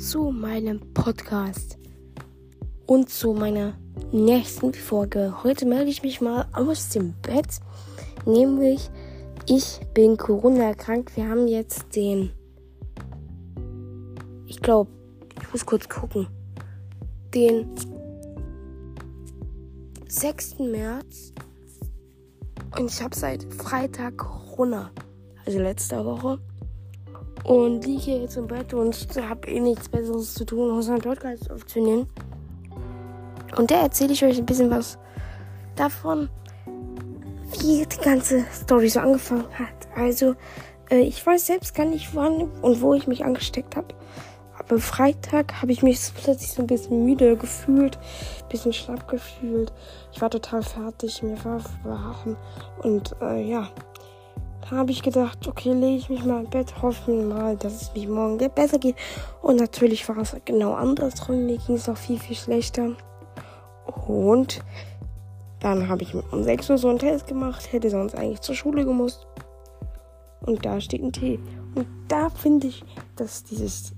zu meinem Podcast und zu meiner nächsten Folge. Heute melde ich mich mal aus dem Bett, nämlich ich bin Corona erkrankt. Wir haben jetzt den, ich glaube, ich muss kurz gucken, den 6. März und ich habe seit Freitag Corona, also letzter Woche und liege hier jetzt im Bett und habe eh nichts Besseres zu tun, außer einen Podcast aufzunehmen. Und da erzähle ich euch ein bisschen was davon, wie die ganze Story so angefangen hat. Also, äh, ich weiß selbst gar nicht, wann und wo ich mich angesteckt habe. Aber Freitag habe ich mich plötzlich so ein bisschen müde gefühlt, ein bisschen schlapp gefühlt. Ich war total fertig, mir war warm und äh, ja, habe ich gedacht, okay, lege ich mich mal im Bett, hoffen mal, dass es mir morgen besser geht. Und natürlich war es genau andersrum. Mir ging es auch viel, viel schlechter. Und dann habe ich um 6 Uhr so einen Test gemacht, hätte sonst eigentlich zur Schule gemusst. Und da steht ein Tee. Und da finde ich, dass dieses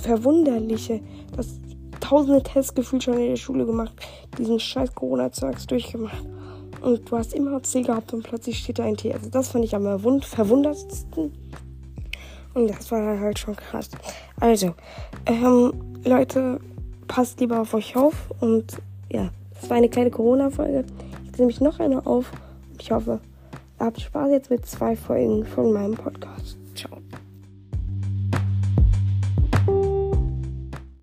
Verwunderliche, dass tausende Tests gefühlt schon in der Schule gemacht, diesen scheiß Corona-Zeugs durchgemacht und du hast immer C gehabt und plötzlich steht da ein T. Also das fand ich am verwundertsten. Und das war halt schon krass. Also, ähm, Leute, passt lieber auf euch auf. Und ja, das war eine kleine Corona-Folge. Jetzt nehme ich noch eine auf. Ich hoffe, ihr habt Spaß jetzt mit zwei Folgen von meinem Podcast.